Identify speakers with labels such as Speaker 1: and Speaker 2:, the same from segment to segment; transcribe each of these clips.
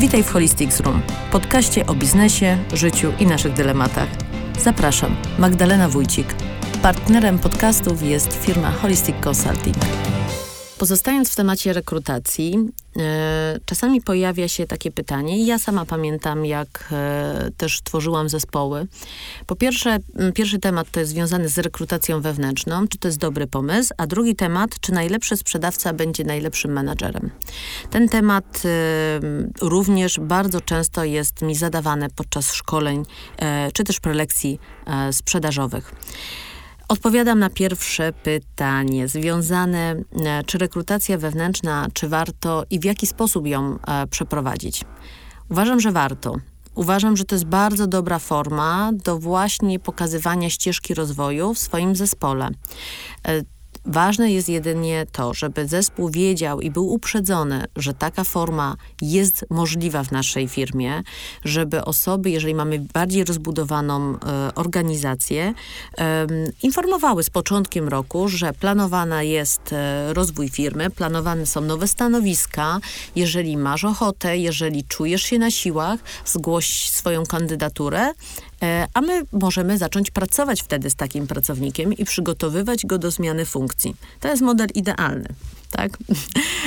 Speaker 1: Witaj w Holistics Room, podcaście o biznesie, życiu i naszych dylematach. Zapraszam, Magdalena Wójcik. Partnerem podcastów jest firma Holistic Consulting. Pozostając w temacie rekrutacji, czasami pojawia się takie pytanie, ja sama pamiętam, jak e, też tworzyłam zespoły. Po pierwsze, pierwszy temat to jest związany z rekrutacją wewnętrzną, czy to jest dobry pomysł, a drugi temat, czy najlepszy sprzedawca będzie najlepszym menadżerem. Ten temat e, również bardzo często jest mi zadawany podczas szkoleń, czy też prelekcji sprzedażowych. Odpowiadam na pierwsze pytanie związane, e, czy rekrutacja wewnętrzna, czy warto i w jaki sposób ją e, przeprowadzić. Uważam, że warto. Uważam, że to jest bardzo dobra forma do właśnie pokazywania ścieżki rozwoju w swoim zespole. E, Ważne jest jedynie to, żeby zespół wiedział i był uprzedzony, że taka forma jest możliwa w naszej firmie, żeby osoby, jeżeli mamy bardziej rozbudowaną e, organizację, e, informowały z początkiem roku, że planowana jest e, rozwój firmy, planowane są nowe stanowiska. Jeżeli masz ochotę, jeżeli czujesz się na siłach, zgłoś swoją kandydaturę a my możemy zacząć pracować wtedy z takim pracownikiem i przygotowywać go do zmiany funkcji. To jest model idealny. Tak?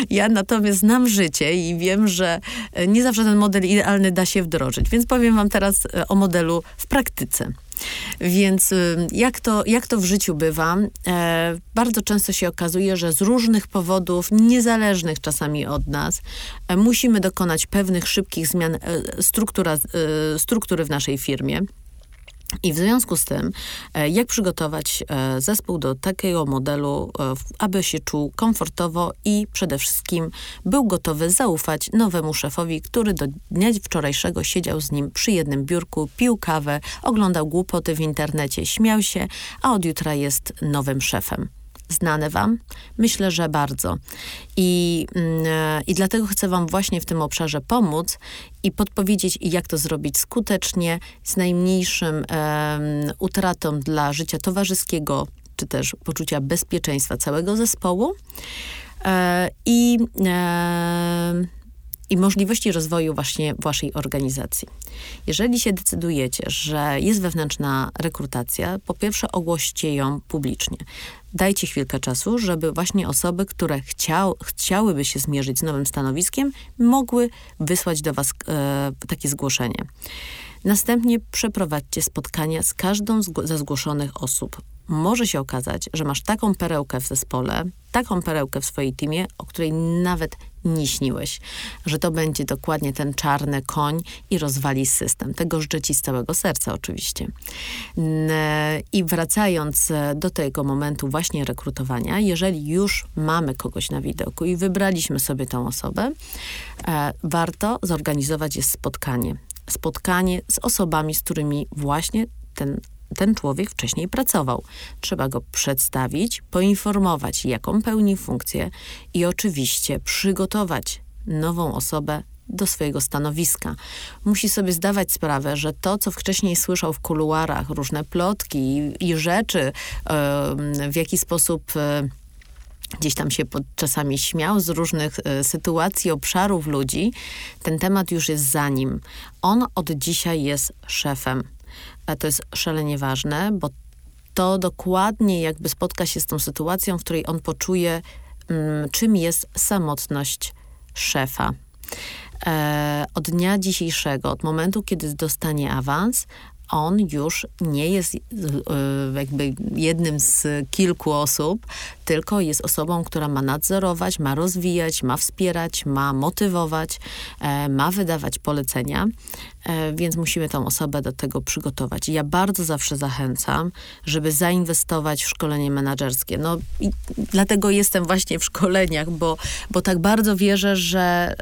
Speaker 1: Ja natomiast znam życie i wiem, że e, nie zawsze ten model idealny da się wdrożyć, więc powiem wam teraz e, o modelu w praktyce. Więc jak to, jak to w życiu bywa, e, bardzo często się okazuje, że z różnych powodów, niezależnych czasami od nas, e, musimy dokonać pewnych szybkich zmian e, struktura, struktury w naszej firmie. I w związku z tym, e, jak przygotować e, zespół do takiego modelu, e, aby się czuł komfortowo i przede wszystkim był gotowy zaufać nowemu szefowi, który do dnia wczorajszego siedział z nim przy jednym biurku, pił kawę, oglądał głupoty w internecie, śmiał się, a od jutra jest nowym szefem znane Wam? Myślę, że bardzo. I, mm, I dlatego chcę Wam właśnie w tym obszarze pomóc i podpowiedzieć, jak to zrobić skutecznie, z najmniejszym utratą dla życia towarzyskiego, czy też poczucia bezpieczeństwa całego zespołu. E, I e, i możliwości rozwoju właśnie waszej organizacji. Jeżeli się decydujecie, że jest wewnętrzna rekrutacja, po pierwsze ogłoście ją publicznie. Dajcie chwilkę czasu, żeby właśnie osoby, które chciał, chciałyby się zmierzyć z nowym stanowiskiem, mogły wysłać do was e, takie zgłoszenie. Następnie przeprowadźcie spotkania z każdą z, zgłoszonych osób może się okazać, że masz taką perełkę w zespole, taką perełkę w swojej teamie, o której nawet nie śniłeś, że to będzie dokładnie ten czarny koń i rozwali system. Tego życzę ci z całego serca oczywiście. I wracając e, do tego momentu właśnie rekrutowania, jeżeli już mamy kogoś na widoku i wybraliśmy sobie tą osobę, e, warto zorganizować jest spotkanie. Spotkanie z osobami, z którymi właśnie ten ten człowiek wcześniej pracował. Trzeba go przedstawić, poinformować, jaką pełni funkcję i oczywiście przygotować nową osobę do swojego stanowiska. Musi sobie zdawać sprawę, że to, co wcześniej słyszał w kuluarach, różne plotki i, i rzeczy, w jaki sposób e, gdzieś tam się pod, czasami śmiał z różnych e, sytuacji, obszarów ludzi, ten temat już jest za nim. On od dzisiaj jest szefem to jest szalenie ważne, bo to dokładnie jakby spotka się z tą sytuacją, w której on poczuje, mm, czym jest samotność szefa. E, od dnia dzisiejszego, od momentu, kiedy dostanie awans, on już nie jest e, jakby jednym z kilku osób, tylko jest osobą, która ma nadzorować, ma rozwijać, ma wspierać, ma motywować, e, ma wydawać polecenia, e, więc musimy tą osobę do tego przygotować. Ja bardzo zawsze zachęcam, żeby zainwestować w szkolenie menedżerskie. No i dlatego jestem właśnie w szkoleniach, bo, bo tak bardzo wierzę, że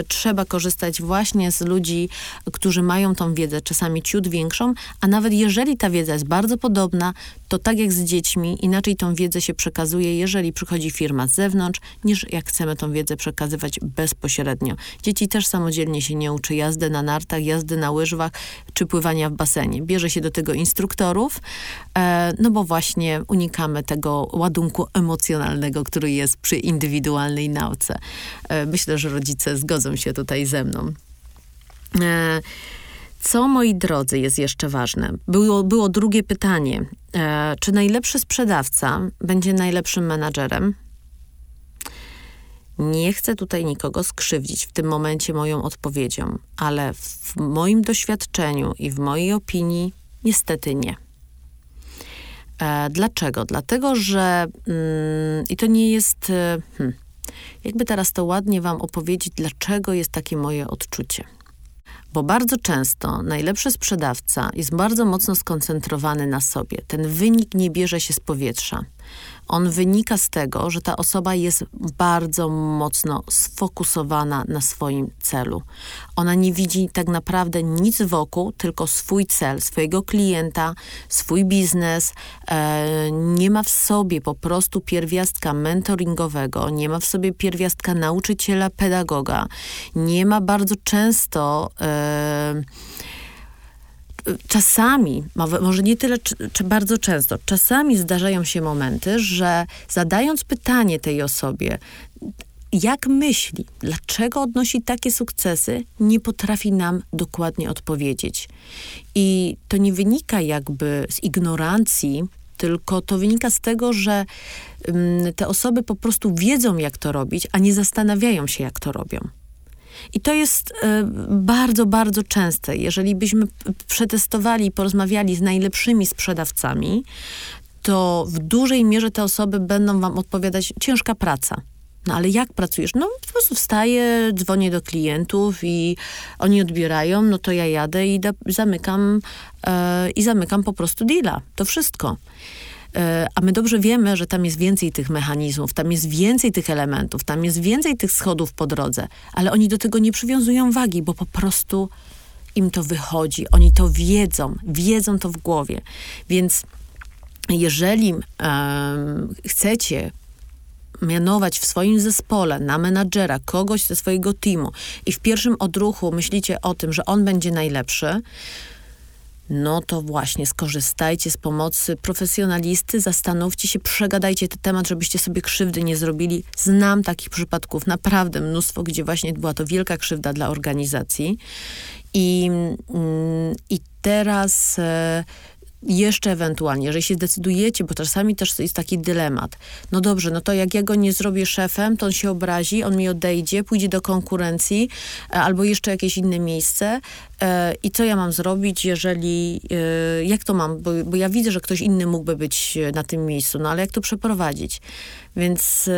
Speaker 1: y, trzeba korzystać właśnie z ludzi, którzy mają tą wiedzę, czasami ciut większą, a nawet jeżeli ta wiedza jest bardzo podobna, to tak jak z dziećmi, inaczej tą wiedzę się przekazuje, jeżeli przychodzi firma z zewnątrz, niż jak chcemy tą wiedzę przekazywać bezpośrednio. Dzieci też samodzielnie się nie uczy jazdy na nartach, jazdy na łyżwach, czy pływania w basenie. Bierze się do tego instruktorów, e, no bo właśnie unikamy tego ładunku emocjonalnego, który jest przy indywidualnej nauce. E, myślę, że rodzice zgodzą się tutaj ze mną. E, co, moi drodzy, jest jeszcze ważne? Było, było drugie pytanie. E, czy najlepszy sprzedawca będzie najlepszym menadżerem? Nie chcę tutaj nikogo skrzywdzić w tym momencie moją odpowiedzią, ale w moim doświadczeniu i w mojej opinii niestety nie. E, dlaczego? Dlatego, że mm, i to nie jest. E, hmm, jakby teraz to ładnie Wam opowiedzieć, dlaczego jest takie moje odczucie. Bo bardzo często najlepszy sprzedawca jest bardzo mocno skoncentrowany na sobie. Ten wynik nie bierze się z powietrza on wynika z tego, że ta osoba jest bardzo mocno sfokusowana na swoim celu. Ona nie widzi tak naprawdę nic wokół, tylko swój cel, swojego klienta, swój biznes. E, nie ma w sobie po prostu pierwiastka mentoringowego, nie ma w sobie pierwiastka nauczyciela, pedagoga. Nie ma bardzo często. E, czasami, może nie tyle, czy, bardzo często, czasami zdarzają się momenty, że zadając pytanie tej osobie, jak myśli, dlaczego odnosi takie sukcesy, nie potrafi nam dokładnie odpowiedzieć. I to nie wynika jakby z ignorancji, tylko to wynika z tego, że um, te osoby po prostu wiedzą, jak to robić, a nie zastanawiają się, jak to robią. I to jest e, bardzo, bardzo częste. Jeżeli byśmy przetestowali porozmawiali z najlepszymi sprzedawcami, to w dużej mierze te osoby będą wam odpowiadać ciężka praca. No ale jak pracujesz? No po prostu wstaję, dzwonię do klientów i oni odbierają, no to ja jadę i da, zamykam e, i zamykam po prostu deala. To wszystko. E, a my dobrze wiemy, że tam jest więcej tych mechanizmów, tam jest więcej tych elementów, tam jest więcej tych schodów po drodze, ale oni do tego nie przywiązują wagi, bo po prostu im to wychodzi. Oni to wiedzą, wiedzą to w głowie. Więc jeżeli um, chcecie mianować w swoim zespole na menadżera kogoś ze swojego teamu i w pierwszym odruchu myślicie o tym, że on będzie najlepszy, no to właśnie skorzystajcie z pomocy profesjonalisty, zastanówcie się, przegadajcie ten temat, żebyście sobie krzywdy nie zrobili. Znam takich przypadków naprawdę mnóstwo, gdzie właśnie była to wielka krzywda dla organizacji. I, mm, i teraz e, jeszcze ewentualnie, jeżeli się zdecydujecie, bo czasami też jest taki dylemat. No dobrze, no to jak ja go nie zrobię szefem, to on się obrazi, on mi odejdzie, pójdzie do konkurencji e, albo jeszcze jakieś inne miejsce. E, I co ja mam zrobić, jeżeli, e, jak to mam, bo, bo ja widzę, że ktoś inny mógłby być na tym miejscu, no ale jak to przeprowadzić? Więc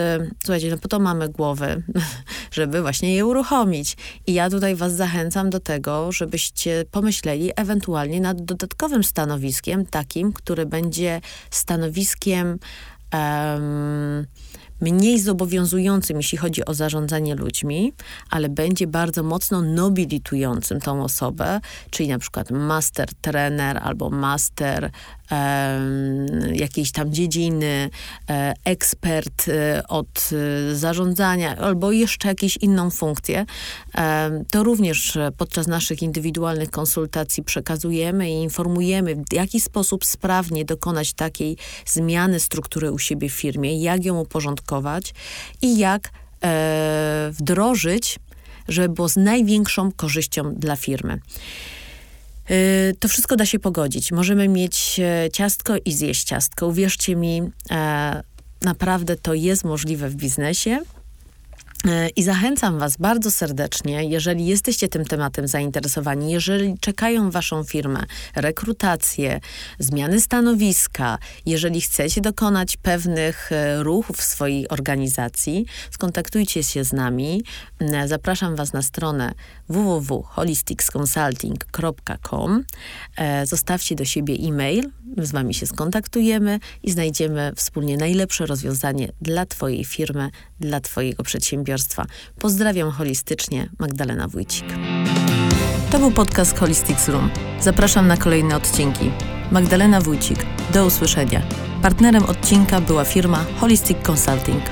Speaker 1: słuchajcie, no po to mamy głowy, żeby właśnie je uruchomić. I ja tutaj was zachęcam do tego, żebyście pomyśleli ewentualnie nad dodatkowym stanowiskiem, takim, które będzie stanowiskiem um, mniej zobowiązującym, jeśli chodzi o zarządzanie ludźmi, ale będzie bardzo mocno nobilitującym tą osobę, czyli na przykład master trener albo master jakiejś tam dziedziny, e, ekspert e, od e, zarządzania albo jeszcze jakąś inną funkcję, to również podczas naszych indywidualnych konsultacji przekazujemy i informujemy, w jaki sposób sprawnie dokonać takiej zmiany struktury u siebie w firmie, jak ją uporządkować i jak wdrożyć, żeby było z największą korzyścią dla firmy. Y, to wszystko da się pogodzić. Możemy mieć e, ciastko i zjeść ciastko. Uwierzcie mi, e, naprawdę to jest możliwe w biznesie. E, I zachęcam Was bardzo serdecznie, jeżeli jesteście tym tematem zainteresowani, jeżeli czekają Waszą firmę rekrutacje, zmiany stanowiska, jeżeli chcecie dokonać pewnych e, ruchów w swojej organizacji, skontaktujcie się z nami. E, zapraszam Was na stronę www.holisticsconsulting.com. Zostawcie do siebie e-mail, z Wami się skontaktujemy i znajdziemy wspólnie najlepsze rozwiązanie dla Twojej firmy, dla Twojego przedsiębiorstwa. Pozdrawiam holistycznie, Magdalena Wójcik. To był podcast Holistics Room. Zapraszam na kolejne odcinki. Magdalena Wójcik. Do usłyszenia. Partnerem odcinka była firma Holistic Consulting.